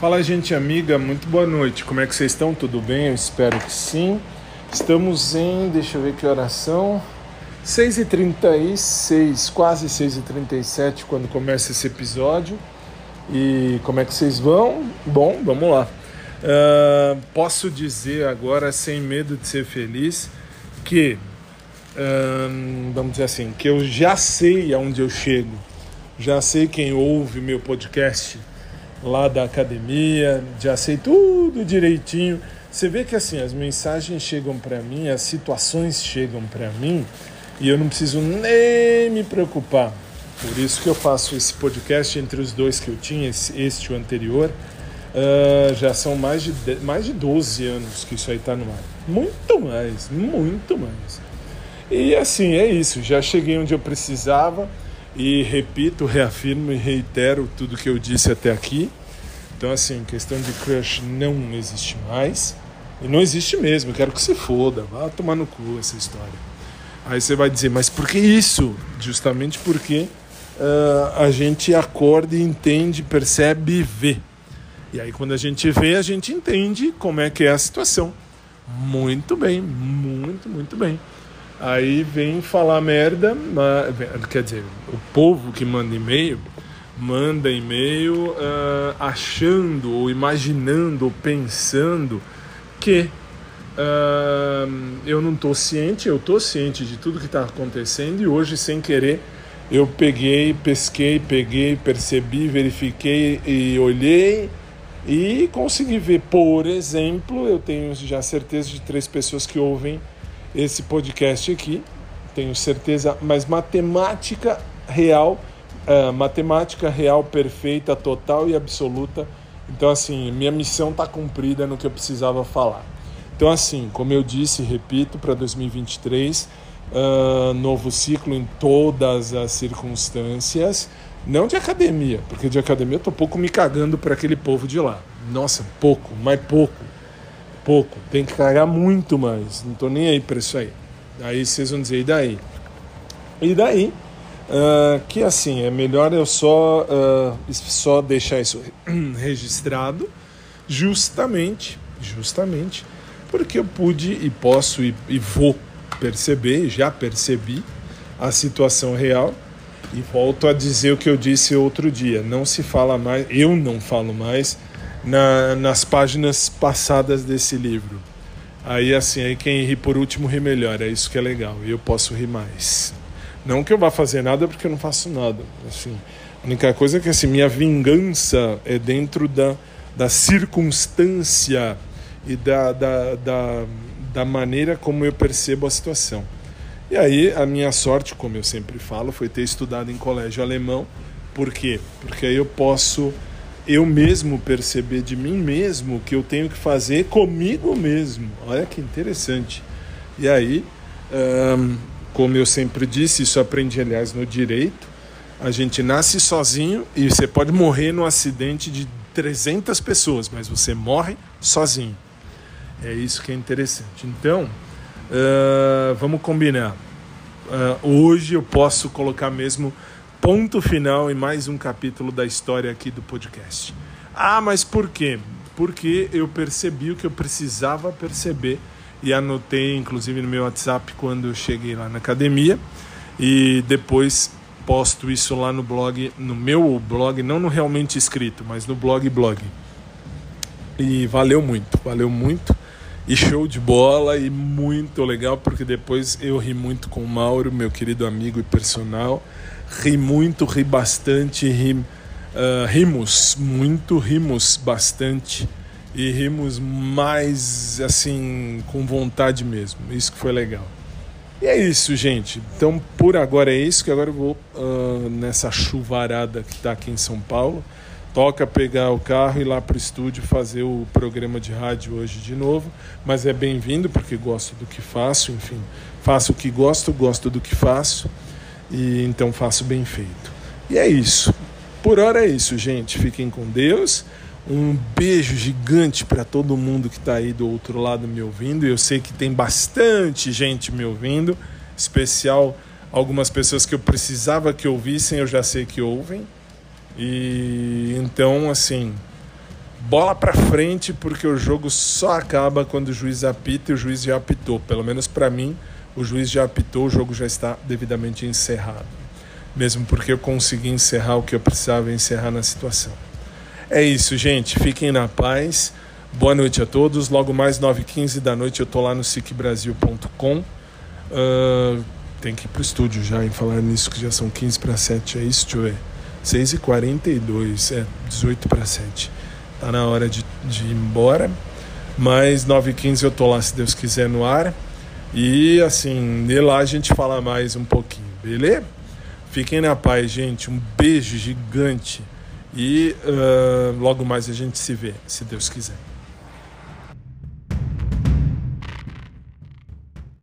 Fala, gente amiga, muito boa noite. Como é que vocês estão? Tudo bem? Eu espero que sim. Estamos em, deixa eu ver que oração. 6h36, quase 6h37 quando começa esse episódio. E como é que vocês vão? Bom, vamos lá. Uh, posso dizer agora, sem medo de ser feliz, que, uh, vamos dizer assim, que eu já sei aonde eu chego, já sei quem ouve meu podcast lá da academia, já sei tudo direitinho. Você vê que assim, as mensagens chegam para mim, as situações chegam para mim e eu não preciso nem me preocupar. Por isso que eu faço esse podcast entre os dois que eu tinha, este o anterior. Uh, já são mais de, mais de 12 anos que isso aí está no ar. Muito mais, muito mais. E assim, é isso. Já cheguei onde eu precisava e repito, reafirmo e reitero tudo que eu disse até aqui. Então, assim, questão de crush não existe mais. E não existe mesmo, quero que se foda, vá tomar no cu essa história. Aí você vai dizer, mas por que isso? Justamente porque uh, a gente acorda e entende, percebe e vê. E aí quando a gente vê, a gente entende como é que é a situação. Muito bem, muito, muito bem. Aí vem falar merda, mas, quer dizer, o povo que manda e-mail, manda e-mail uh, achando, ou imaginando, ou pensando que uh, eu não estou ciente, eu estou ciente de tudo que está acontecendo e hoje, sem querer, eu peguei, pesquei, peguei, percebi, verifiquei e olhei e consegui ver. Por exemplo, eu tenho já certeza de três pessoas que ouvem esse podcast aqui, tenho certeza, mas matemática real, uh, matemática real perfeita, total e absoluta. Então, assim, minha missão está cumprida no que eu precisava falar. Então, assim, como eu disse, repito, para 2023, uh, novo ciclo em todas as circunstâncias. Não de academia, porque de academia eu tô pouco me cagando para aquele povo de lá. Nossa, pouco, mas pouco pouco, tem que cagar muito mais. Não tô nem aí para isso aí. Aí vocês vão dizer, e daí? E daí? Uh, que assim, é melhor eu só, uh, só deixar isso registrado, justamente, justamente, porque eu pude e posso e, e vou perceber, já percebi a situação real e volto a dizer o que eu disse outro dia. Não se fala mais, eu não falo mais na, nas páginas passadas desse livro. Aí assim, aí quem ri por último ri melhor, é isso que é legal. E eu posso rir mais. Não que eu vá fazer nada porque eu não faço nada. Assim, a única coisa é que assim, minha vingança é dentro da, da circunstância e da, da, da, da maneira como eu percebo a situação. E aí a minha sorte, como eu sempre falo, foi ter estudado em colégio alemão. Por quê? Porque aí eu posso eu mesmo perceber de mim mesmo o que eu tenho que fazer comigo mesmo. Olha que interessante. E aí, como eu sempre disse, isso aprendi aliás no direito, a gente nasce sozinho e você pode morrer no acidente de 300 pessoas, mas você morre sozinho. É isso que é interessante. Então, uh, vamos combinar. Uh, hoje eu posso colocar mesmo ponto final em mais um capítulo da história aqui do podcast. Ah, mas por quê? Porque eu percebi o que eu precisava perceber e anotei, inclusive, no meu WhatsApp quando eu cheguei lá na academia e depois posto isso lá no blog, no meu blog, não no realmente escrito, mas no blog blog. E valeu muito, valeu muito. E show de bola e muito legal, porque depois eu ri muito com o Mauro, meu querido amigo e personal ri muito, ri bastante, ri, uh, rimos muito, rimos bastante e rimos mais assim com vontade mesmo. Isso que foi legal. E é isso, gente. Então por agora é isso. Que agora eu vou uh, nessa chuvarada que está aqui em São Paulo. Toca pegar o carro e ir lá para o estúdio fazer o programa de rádio hoje de novo. Mas é bem-vindo porque gosto do que faço. Enfim, faço o que gosto, gosto do que faço e então faço bem feito. E é isso. Por hora é isso, gente. Fiquem com Deus. Um beijo gigante para todo mundo que está aí do outro lado me ouvindo. Eu sei que tem bastante gente me ouvindo, especial algumas pessoas que eu precisava que ouvissem, eu já sei que ouvem. E então, assim, bola para frente, porque o jogo só acaba quando o juiz apita e o juiz já apitou. Pelo menos para mim, o juiz já apitou, o jogo já está devidamente encerrado. Mesmo porque eu consegui encerrar o que eu precisava encerrar na situação. É isso, gente. Fiquem na paz. Boa noite a todos. Logo mais 9h15 da noite eu tô lá no sicbrasil.com. Uh, tem que ir pro estúdio já em falar nisso, que já são 15 para 7. É isso, deixa eu ver. 6h42, é 18 para 7. Tá na hora de, de ir embora. Mas 9h15 eu tô lá, se Deus quiser, no ar. E assim, de lá a gente fala mais um pouquinho, beleza? Fiquem na paz, gente. Um beijo gigante. E uh, logo mais a gente se vê, se Deus quiser.